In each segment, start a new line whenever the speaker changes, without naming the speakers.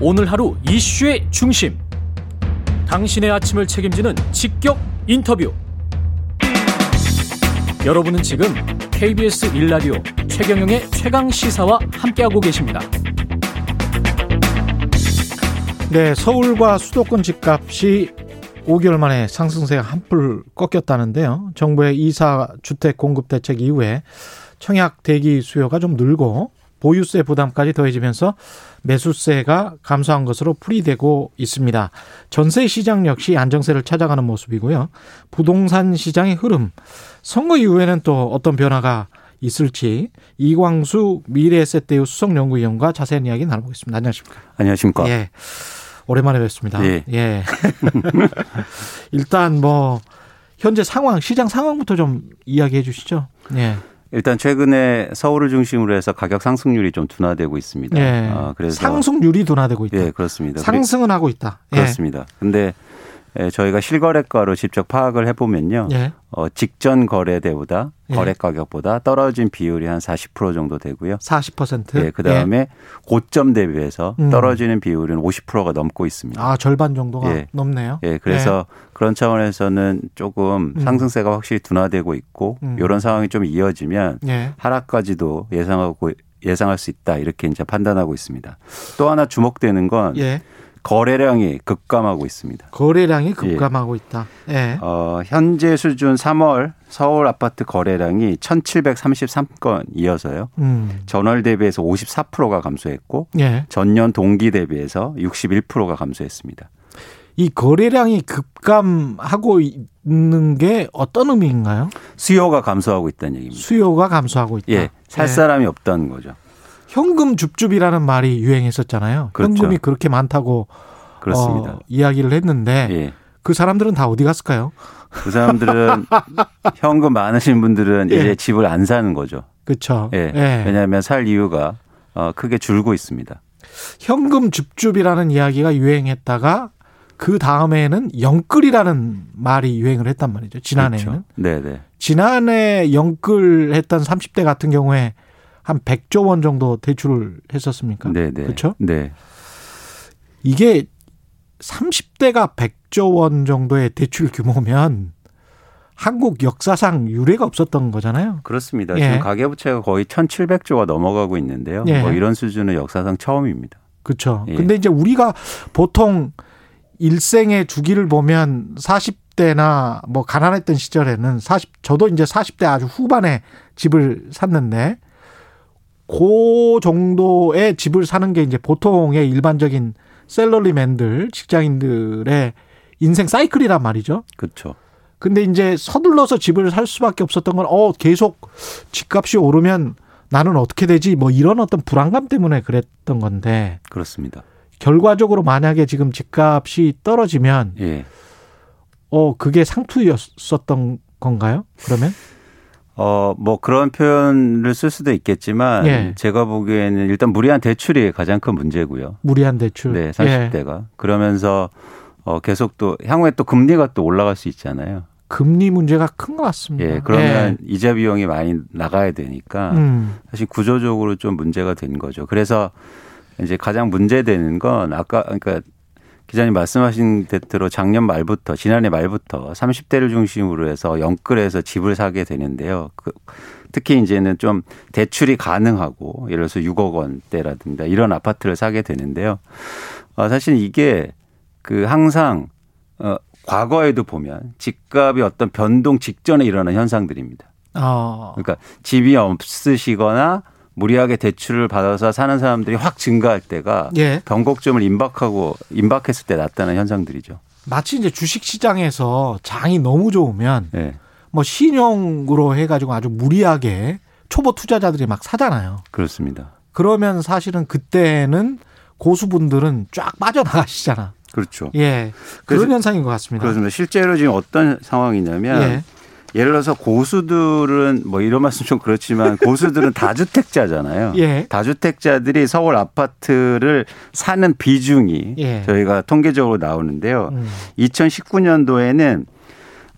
오늘 하루 이슈의 중심. 당신의 아침을 책임지는 직격 인터뷰. 여러분은 지금 KBS 1라디오 최경영의 최강 시사와 함께하고 계십니다.
네, 서울과 수도권 집값이 5개월 만에 상승세가 한풀 꺾였다는데요. 정부의 이사 주택 공급 대책 이후에 청약 대기 수요가 좀 늘고 보유세 부담까지 더해지면서 매수세가 감소한 것으로 풀이되고 있습니다. 전세 시장 역시 안정세를 찾아가는 모습이고요. 부동산 시장의 흐름, 선거 이후에는 또 어떤 변화가 있을지 이광수 미래에셋대우 수석연구위원과 자세한 이야기 나눠보겠습니다. 안녕하십니까?
안녕하십니까?
예. 오랜만에 뵙습니다.
예.
예. 일단 뭐 현재 상황, 시장 상황부터 좀 이야기해 주시죠. 예.
일단 최근에 서울을 중심으로 해서 가격 상승률이 좀 둔화되고 있습니다.
예.
어, 그래서
상승률이 둔화되고 있다.
예, 그렇습니다.
상승은 하고 있다. 예.
그렇습니다. 근데 예, 저희가 실거래가로 직접 파악을 해보면요.
예.
어, 직전 거래대보다
예.
거래 가격보다 떨어진 비율이 한 40% 정도 되고요.
40%.
예, 그 다음에 고점 대비해서
음.
떨어지는 비율은 50%가 넘고 있습니다.
아, 절반 정도가
예.
넘네요.
예, 그래서 그런 차원에서는 조금
음.
상승세가 확실히 둔화되고 있고
음.
이런 상황이 좀 이어지면
예.
하락까지도 예상하고 예상할 수 있다 이렇게 이제 판단하고 있습니다. 또 하나 주목되는 건
예.
거래량이 급감하고 있습니다.
거래량이 급감하고 있다. 예.
어, 현재 수준 3월 서울 아파트 거래량이 1,733건 이어서요.
음.
전월 대비해서 54%가 감소했고
예.
전년 동기 대비해서 61%가 감소했습니다.
이 거래량이 급감하고 있는 게 어떤 의미인가요?
수요가 감소하고 있다는 얘기입니다.
수요가 감소하고 있다.
예, 살
예.
사람이 없다는 거죠.
현금 줍줍이라는 말이 유행했었잖아요.
그렇죠.
현금이 그렇게 많다고
그렇습니다.
어, 이야기를 했는데
예.
그 사람들은 다 어디 갔을까요?
그 사람들은 현금 많으신 분들은
예.
이제 집을 안 사는 거죠.
그렇죠.
예. 왜냐하면 살 이유가 어, 크게 줄고 있습니다.
현금 줍줍이라는 이야기가 유행했다가 그 다음에는 영끌이라는 말이 유행을 했단 말이죠. 지난해에는.
그렇죠. 네네.
지난해 영끌했던 30대 같은 경우에 한 100조 원 정도 대출을 했었습니까?
네 네.
그렇죠?
네.
이게 30대가 100조 원 정도의 대출 규모면 한국 역사상 유례가 없었던 거잖아요.
그렇습니다.
예.
지금 가계부채가 거의 1,700조가 넘어가고 있는데요.
예.
뭐 이런 수준은 역사상 처음입니다.
그렇죠.
예.
근데 이제 우리가 보통 일생의 주기를 보면 40대나 뭐 가난했던 시절에는 40 저도 이제 40대 아주 후반에 집을 샀는데 그 정도의 집을 사는 게 이제 보통의 일반적인 셀러리맨들 직장인들의 인생 사이클이란 말이죠.
그렇죠.
근데 이제 서둘러서 집을 살 수밖에 없었던 건 어 계속 집값이 오르면 나는 어떻게 되지 뭐 이런 어떤 불안감 때문에 그랬던 건데
그렇습니다.
결과적으로 만약에 지금 집값이 떨어지면
예.
어 그게 상투였었던 건가요? 그러면
어, 뭐 그런 표현을 쓸 수도 있겠지만
예.
제가 보기에는 일단 무리한 대출이 가장 큰 문제고요.
무리한 대출.
네,
예.
30대가. 그러면서 어, 계속 또 향후에 또 금리가 또 올라갈 수 있잖아요.
금리 문제가 큰 것 같습니다.
예, 그러면 이자 비용이 많이 나가야 되니까
음,
사실 구조적으로 좀 문제가 된 거죠. 그래서 이제 가장 문제되는 건 아까 그러니까 기자님 말씀하신 대로 작년 말부터 지난해 말부터 30대를 중심으로 해서 영끌해서 집을 사게 되는데요. 그 특히 이제는 좀 대출이 가능하고 예를 들어서 6억 원대라든가 이런 아파트를 사게 되는데요. 어, 사실 이게 그 항상 어 과거에도 보면 집값이 어떤 변동 직전에 일어나는 현상들입니다.
어,
그러니까 집이 없으시거나 무리하게 대출을 받아서 사는 사람들이 확 증가할 때가
예.
변곡점을 임박하고 임박했을 때 나타나는 현상들이죠.
마치 이제 주식 시장에서 장이 너무 좋으면
네,
뭐 신용으로 해가지고 아주 무리하게 초보 투자자들이 막 사잖아요.
그렇습니다.
그러면 사실은 그때는 고수분들은 쫙 빠져나가시잖아.
그렇죠.
예. 그런 현상인 것 같습니다.
그렇습니다. 실제로 지금 어떤 상황이냐면
예.
예를 들어서 고수들은 뭐 이런 말씀 좀 그렇지만 고수들은 다주택자잖아요.
예.
다주택자들이 서울 아파트를 사는 비중이
예.
저희가 통계적으로 나오는데요.
음.
2019년도에는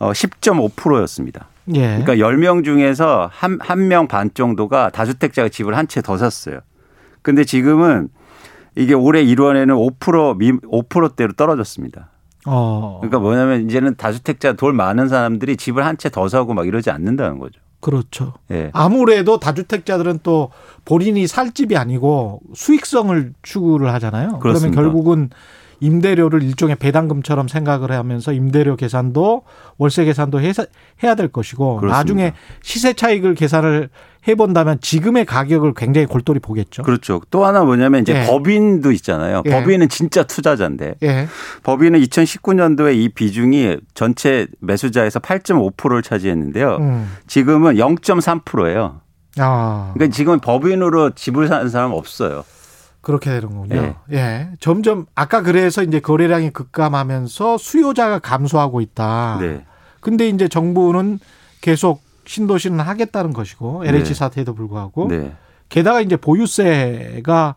어 10.5%였습니다.
예.
그러니까 10명 중에서 한, 한 명 반 정도가 다주택자가 집을 한 채 더 샀어요. 근데 지금은 이게 올해 1월에는 5% 미, 5%대로 떨어졌습니다.
어.
그러니까 뭐냐면 이제는 다주택자 돌 많은 사람들이 집을 한 채 더 사고 막 이러지 않는다는 거죠.
그렇죠.
예.
아무래도 다주택자들은 또 본인이 살 집이 아니고 수익성을 추구를 하잖아요.
그렇습니다.
그러면 결국은 임대료를 일종의 배당금처럼 생각을 하면서 임대료 계산도 월세 계산도 해서 해야 될 것이고
그렇습니다.
나중에 시세 차익을 계산을 해본다면 지금의 가격을 굉장히 골똘히 보겠죠.
그렇죠. 또 하나 뭐냐면 이제
예.
법인도 있잖아요.
예.
법인은 진짜 투자자인데
예.
법인은 2019년도에 이 비중이 전체 매수자에서 8.5%를 차지했는데요.
음.
지금은 0.3%예요.
아.
그러니까 지금 법인으로 집을 사는 사람 없어요.
그렇게 되는군요. 예. 점점 아까 그래서 이제 거래량이 급감하면서 수요자가 감소하고 있다.
네.
근데 이제 정부는 계속 신도시는 하겠다는 것이고 LH
네.
사태에도 불구하고
네.
게다가 이제 보유세가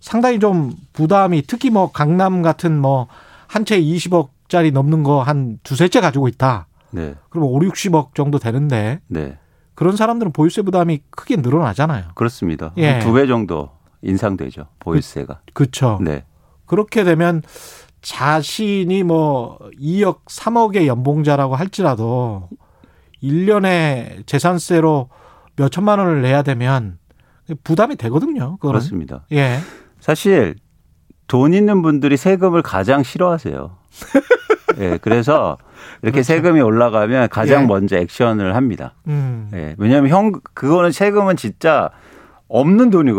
상당히 좀 부담이 특히 뭐 강남 같은 뭐 한 채 20억짜리 넘는 거 한 두세 채 가지고 있다.
네.
그러면 5, 60억 정도 되는데
네.
그런 사람들은 보유세 부담이 크게 늘어나잖아요.
그렇습니다.
예.
두배 정도 인상되죠. 보유세가.
그렇죠.
네.
그렇게 되면 자신이 뭐 2억, 3억의 연봉자라고 할지라도 1년에 재산세로 몇 천만 원을 내야 되면 부담이 되거든요. 그거는.
그렇습니다.
예.
사실 돈 있는 분들이 세금을 가장 싫어하세요. 예, 그래서 이렇게
그렇죠.
세금이 올라가면 가장
예.
먼저 액션을 합니다.
음.
예, 왜냐하면 형 그거는 세금은 진짜 없는 돈이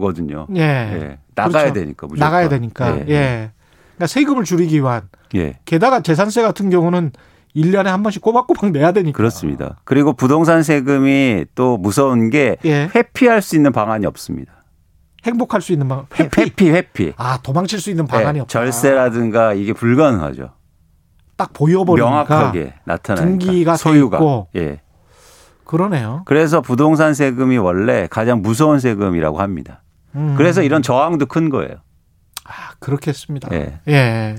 거든요.
예.
예, 나가야
그렇죠.
되니까 무조건.
나가야 되니까.
예,
예. 그러니까 세금을 줄이기 위한
예,
게다가 재산세 같은 경우는 1년에 한 번씩 꼬박꼬박 내야 되니까.
그렇습니다. 그리고 부동산 세금이 또 무서운 게
예.
회피할 수 있는 방안이 없습니다.
행복할 수 있는 방 회피.
회피, 회피.
아, 도망칠 수 있는 방안이
예,
없다.
절세라든가 이게 불가능하죠.
딱 보여버리니까.
명확하게 나타나니까
등기가 돼
소유가.
있고.
예.
그러네요.
그래서 부동산 세금이 원래 가장 무서운 세금이라고 합니다.
음.
그래서 이런 저항도 큰 거예요.
아, 그렇겠습니다.
예.
예.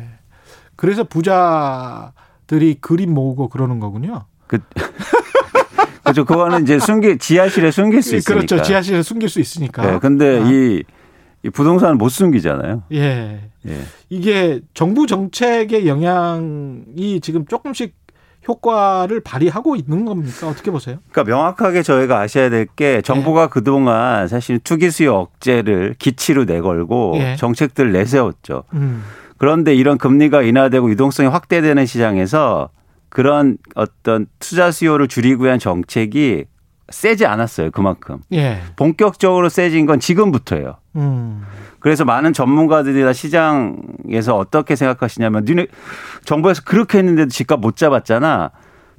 그래서 부자들이 그림 모으고 그러는 거군요.
그, 그죠. 그거는 이제 숨기, 지하실에 숨길 수 있으니까.
그렇죠. 지하실에 숨길 수 있으니까.
예. 근데
아.
이, 이 부동산은 못 숨기잖아요.
예.
예.
이게 정부 정책의 영향이 지금 조금씩 효과를 발휘하고 있는 겁니까? 어떻게 보세요?
그러니까 명확하게 저희가 아셔야 될 게 정부가 그동안 사실 투기 수요 억제를 기치로 내걸고
예.
정책들을 내세웠죠.
음.
그런데 이런 금리가 인하되고 유동성이 확대되는 시장에서 그런 어떤 투자 수요를 줄이기 위한 정책이 세지 않았어요. 그만큼.
예.
본격적으로 세진 건 지금부터예요.
음.
그래서 많은 전문가들이나 시장에서 어떻게 생각하시냐면 니네 정부에서 그렇게 했는데도 집값 못 잡았잖아.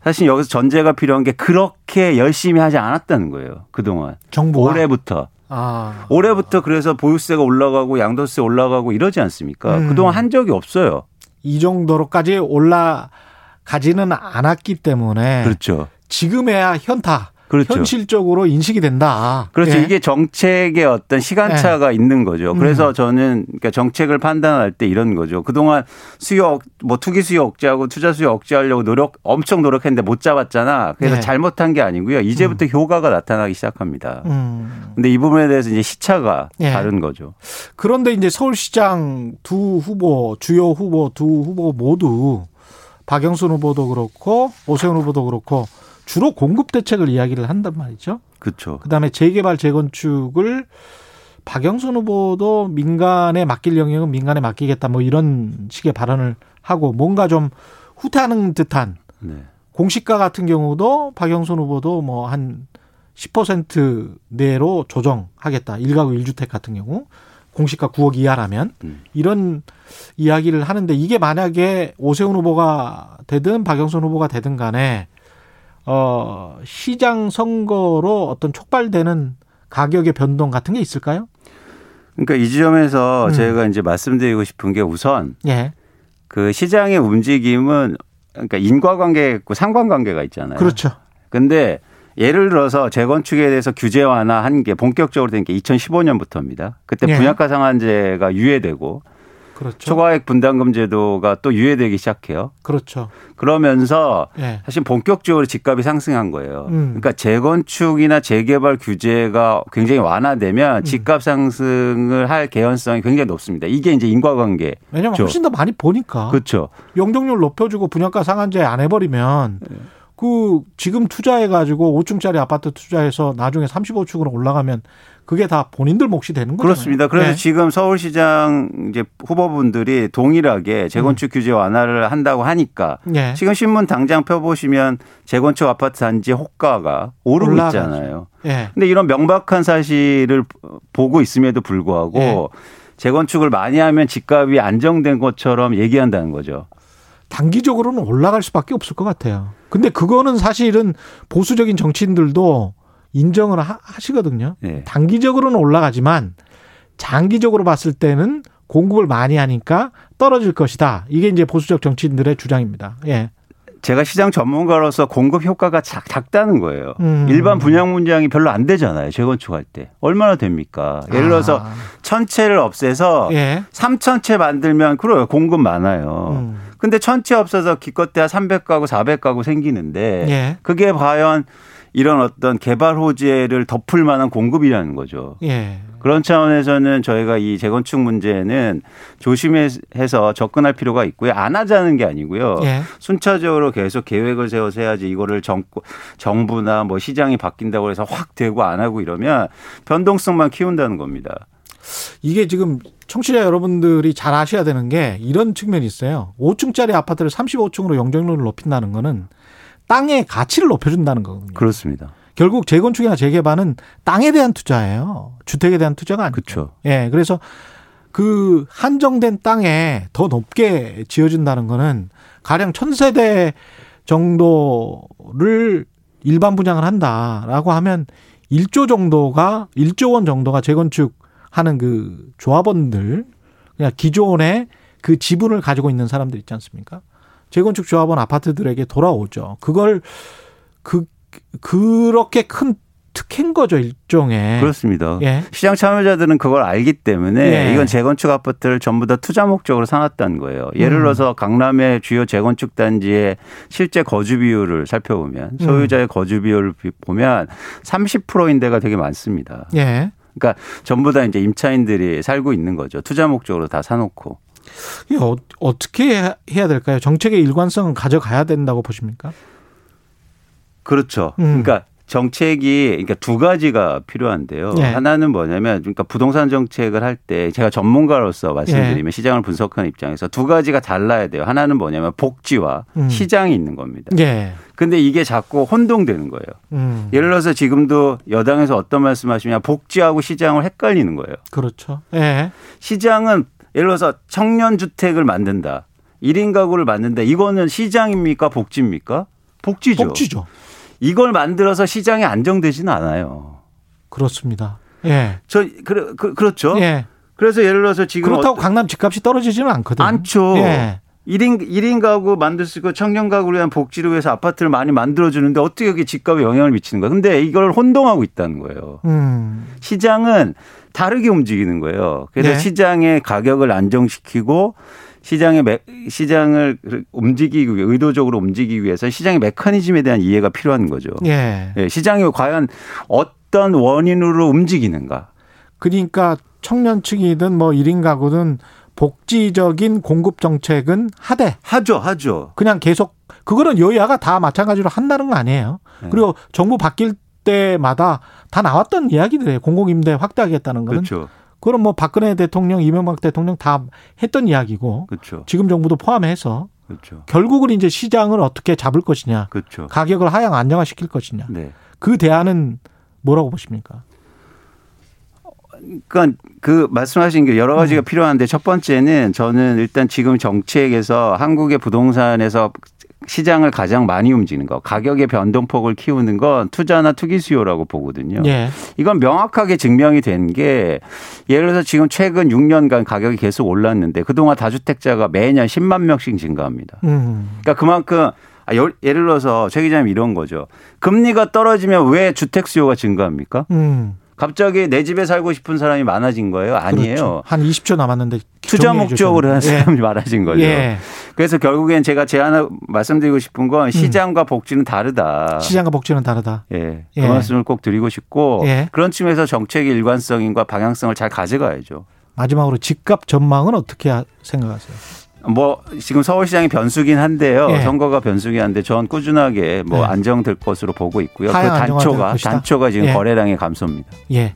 사실 여기서 전제가 필요한 게 그렇게 열심히 하지 않았다는 거예요. 그동안.
정부가
올해부터.
아.
올해부터 그래서 보유세가 올라가고 양도세 올라가고 이러지 않습니까?
음.
그동안 한 적이 없어요.
이 정도로까지 올라가지는 않았기 때문에
그렇죠.
지금에야 현타
그렇죠.
현실적으로 인식이 된다.
그렇죠.
예.
이게 정책의 어떤 시간차가 있는 거죠. 그래서 저는 그러니까 정책을 판단할 때 이런 거죠. 그동안 수요 억- 뭐 투기 수요 억제하고 투자 수요 억제하려고 노력 엄청 노력했는데 못 잡았잖아. 그래서
네.
잘못한 게 아니고요. 이제부터 효과가 나타나기 시작합니다.
음.
근데 이 부분에 대해서 이제 시차가
예.
다른 거죠.
그런데 이제 서울시장 두 후보, 주요 후보 두 후보 모두 박영순 후보도 그렇고 오세훈 후보도 그렇고 주로 공급 대책을 이야기를 한단 말이죠.
그렇죠.
그다음에 재개발 재건축을 박영순 후보도 민간에 맡길 영역은 민간에 맡기겠다 뭐 이런 식의 발언을 하고 뭔가 좀 후퇴하는 듯한
네.
공시가 같은 경우도 박영순 후보도 뭐 한 10% 내로 조정하겠다. 1가구 1주택 같은 경우 공시가 9억 이하라면
음.
이런 이야기를 하는데 이게 만약에 오세훈 후보가 되든 박영순 후보가 되든 간에 어 시장 선거로 어떤 촉발되는 가격의 변동 같은 게 있을까요?
그러니까 이 지점에서
음.
제가 이제 말씀드리고 싶은 게 우선
예.
그 시장의 움직임은 그러니까 인과관계가 있고 상관관계가 있잖아요.
그렇죠.
근데 예를 들어서 재건축에 대해서 규제 완화한 게 본격적으로 된 게 2015년부터입니다. 그때
예.
분양가 상한제가 유예되고
그렇죠.
초과액 분담금 제도가 또 유예되기 시작해요.
그렇죠.
그러면서
예.
사실 본격적으로 집값이 상승한 거예요.
음.
그러니까 재건축이나 재개발 규제가 굉장히 완화되면
음.
집값 상승을 할 개연성이 굉장히 높습니다. 이게 이제 인과관계.
왜냐면
그렇죠.
훨씬 더 많이 보니까.
그렇죠.
용적률 높여주고 분양가 상한제 안 해버리면 그 지금 투자해 가지고 5층짜리 아파트 투자해서 나중에 35층으로 올라가면 그게 다 본인들 몫이 되는 거죠.
그렇습니다. 그래서 지금 서울시장 이제 후보분들이 동일하게 재건축 규제 완화를 한다고 하니까
예.
지금 신문 당장 펴보시면 재건축 아파트 단지 호가가 오르고
올라가죠.
있잖아요.
예.
근데 이런 명백한 사실을 보고 있음에도 불구하고
예.
재건축을 많이 하면 집값이 안정된 것처럼 얘기한다는 거죠.
단기적으로는 올라갈 수밖에 없을 것 같아요. 근데 그거는 사실은 보수적인 정치인들도 인정을 하, 하시거든요.
네.
단기적으로는 올라가지만 장기적으로 봤을 때는 공급을 많이 하니까 떨어질 것이다. 이게 이제 보수적 정치인들의 주장입니다. 예.
제가 시장 전문가로서 공급 효과가 작, 작다는 거예요.
음.
일반 분양 문장이 별로 안 되잖아요. 재건축할 때. 얼마나 됩니까? 예를 들어서
아.
천채를 없애서
예.
삼천채 만들면 그래요. 공급 많아요.
음.
근데 천채 없어서 기껏해야 300가구, 400가구 생기는데
예.
그게 과연 이런 어떤 개발 호재를 덮을 만한 공급이라는 거죠.
예.
그런 차원에서는 저희가 이 재건축 문제는 조심해서 접근할 필요가 있고요. 안 하자는 게 아니고요.
예.
순차적으로 계속 계획을 세워서 해야지 이거를 정, 정부나 뭐 시장이 바뀐다고 해서 확 되고 안 하고 이러면 변동성만 키운다는 겁니다.
이게 지금 청취자 여러분들이 잘 아셔야 되는 게 이런 측면이 있어요. 5층짜리 아파트를 35층으로 용적률을 높인다는 거는 땅의 가치를 높여준다는 거거든요.
그렇습니다.
결국 재건축이나 재개발은 땅에 대한 투자예요. 주택에 대한 투자가 아니죠.
그렇죠.
예, 그래서 그 한정된 땅에 더 높게 지어진다는 거는 가령 천세대 정도를 일반 분양을 한다라고 하면 1조 정도가 1조 원 정도가 재건축 하는 그 조합원들 그냥 기존에 그 지분을 가지고 있는 사람들 있지 않습니까? 재건축 조합원 아파트들에게 돌아오죠. 그걸 그 그렇게 큰 특혜인 거죠 일종의.
그렇습니다.
예.
시장 참여자들은 그걸 알기 때문에
예.
이건 재건축 아파트를 전부 다 투자 목적으로 사놨다는 거예요. 예를
음.
들어서 강남의 주요 재건축 단지의 실제 거주 비율을 살펴보면
음.
소유자의 거주 비율을 비- 보면 30%인 데가 되게 많습니다.
예.
그러니까 전부 다 이제 임차인들이 살고 있는 거죠. 투자 목적으로 다 사놓고.
어, 어떻게 해야- 해야 될까요? 정책의 일관성은 가져가야 된다고 보십니까?
그렇죠.
음.
그러니까 정책이 그러니까 두 가지가 필요한데요.
예.
하나는 뭐냐면 그러니까 부동산 정책을 할 때 제가 전문가로서 말씀드리면
예.
시장을 분석하는 입장에서 두 가지가 달라야 돼요. 하나는 뭐냐면 복지와
음.
시장이 있는 겁니다.
예.
근데 이게 자꾸 혼동되는 거예요.
음.
예를 들어서 지금도 여당에서 어떤 말씀하시냐 복지하고 시장을 헷갈리는 거예요.
그렇죠. 예.
시장은 예를 들어서 청년 주택을 만든다. 1인 가구를 만든다. 이거는 시장입니까? 복지입니까? 복지죠.
복지죠.
이걸 만들어서 시장이 안정되지는 않아요.
그렇습니다. 예.
저 그, 그, 그렇죠.
예.
그래서 예를 들어서 지금
그렇다고
어-
강남 집값이 떨어지지는 않거든요.
않죠.
예.
1인, 1인 가구 만들 수 있고 청년 가구를 위한 복지를 위해서 아파트를 많이 만들어주는데 어떻게 여기 집값에 영향을 미치는 거야. 근데 이걸 혼동하고 있다는 거예요.
음.
시장은 다르게 움직이는 거예요. 그래서
네.
시장의 가격을 안정시키고 시장의 매, 시장을 움직이기 위해 의도적으로 움직이기 위해서 시장의 메커니즘에 대한 이해가 필요한 거죠.
예.
예, 시장이 과연 어떤 원인으로 움직이는가.
그러니까 청년층이든 뭐 1인 가구든 복지적인 공급 정책은 하되
하죠, 하죠.
그냥 계속 그거는 여야가 다 마찬가지로 한다는 거 아니에요.
네.
그리고 정부 바뀔 때마다 다 나왔던 이야기들이에요. 공공임대 확대하겠다는 거는.
그렇죠.
그럼 뭐 박근혜 대통령, 이명박 대통령 다 했던 이야기고
그렇죠.
지금 정부도 포함해서
그렇죠.
결국은 이제 시장을 어떻게 잡을 것이냐,
그렇죠.
가격을 하향 안정화시킬 것이냐.
네.
그 대안은 뭐라고 보십니까?
그러니까 그 말씀하신 게 여러 가지가
음.
필요한데 첫 번째는 저는 일단 지금 정책에서 한국의 부동산에서 시장을 가장 많이 움직이는 거, 가격의 변동폭을 키우는 건 투자나 투기 수요라고 보거든요.
예.
이건 명확하게 증명이 된 게 예를 들어서 지금 최근 6년간 가격이 계속 올랐는데 그동안 다주택자가 매년 10만 명씩 증가합니다.
음.
그러니까 그만큼 아, 여- 예를 들어서 최 기자님 이런 거죠. 금리가 떨어지면 왜 주택 수요가 증가합니까?
음.
갑자기 내 집에 살고 싶은 사람이 많아진 거예요? 아니에요.
그렇죠. 한 20초 남았는데
투자 목적으로 하는 사람이
예.
많아진 거죠.
예.
그래서 결국엔 제가 제안 말씀드리고 싶은 건 시장과 복지는 다르다.
음. 시장과 복지는 다르다.
예.
예.
그 말씀을 꼭 드리고 싶고
예.
그런 측면에서 정책의 일관성과 방향성을 잘 가져가야죠.
마지막으로 집값 전망은 어떻게 하- 생각하세요?
뭐 지금 서울시장이 변수긴 한데요.
예.
선거가 변수긴 한데 전 꾸준하게 뭐
예.
안정될 것으로 보고 있고요. 그 단초가? 단초가 지금
예.
거래량의 감소입니다.
예.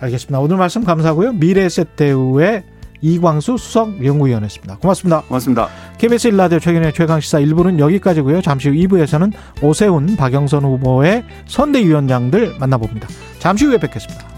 알겠습니다. 오늘 말씀 감사하고요. 미래세대우의 이광수 수석 연구위원이었습니다. 고맙습니다.
고맙습니다.
KBS 일라디오 최근의 최강 시사 1부는 여기까지고요. 잠시 후 2부에서는 오세훈, 박영선 후보의 선대위원장들 만나봅니다. 잠시 후에 뵙겠습니다.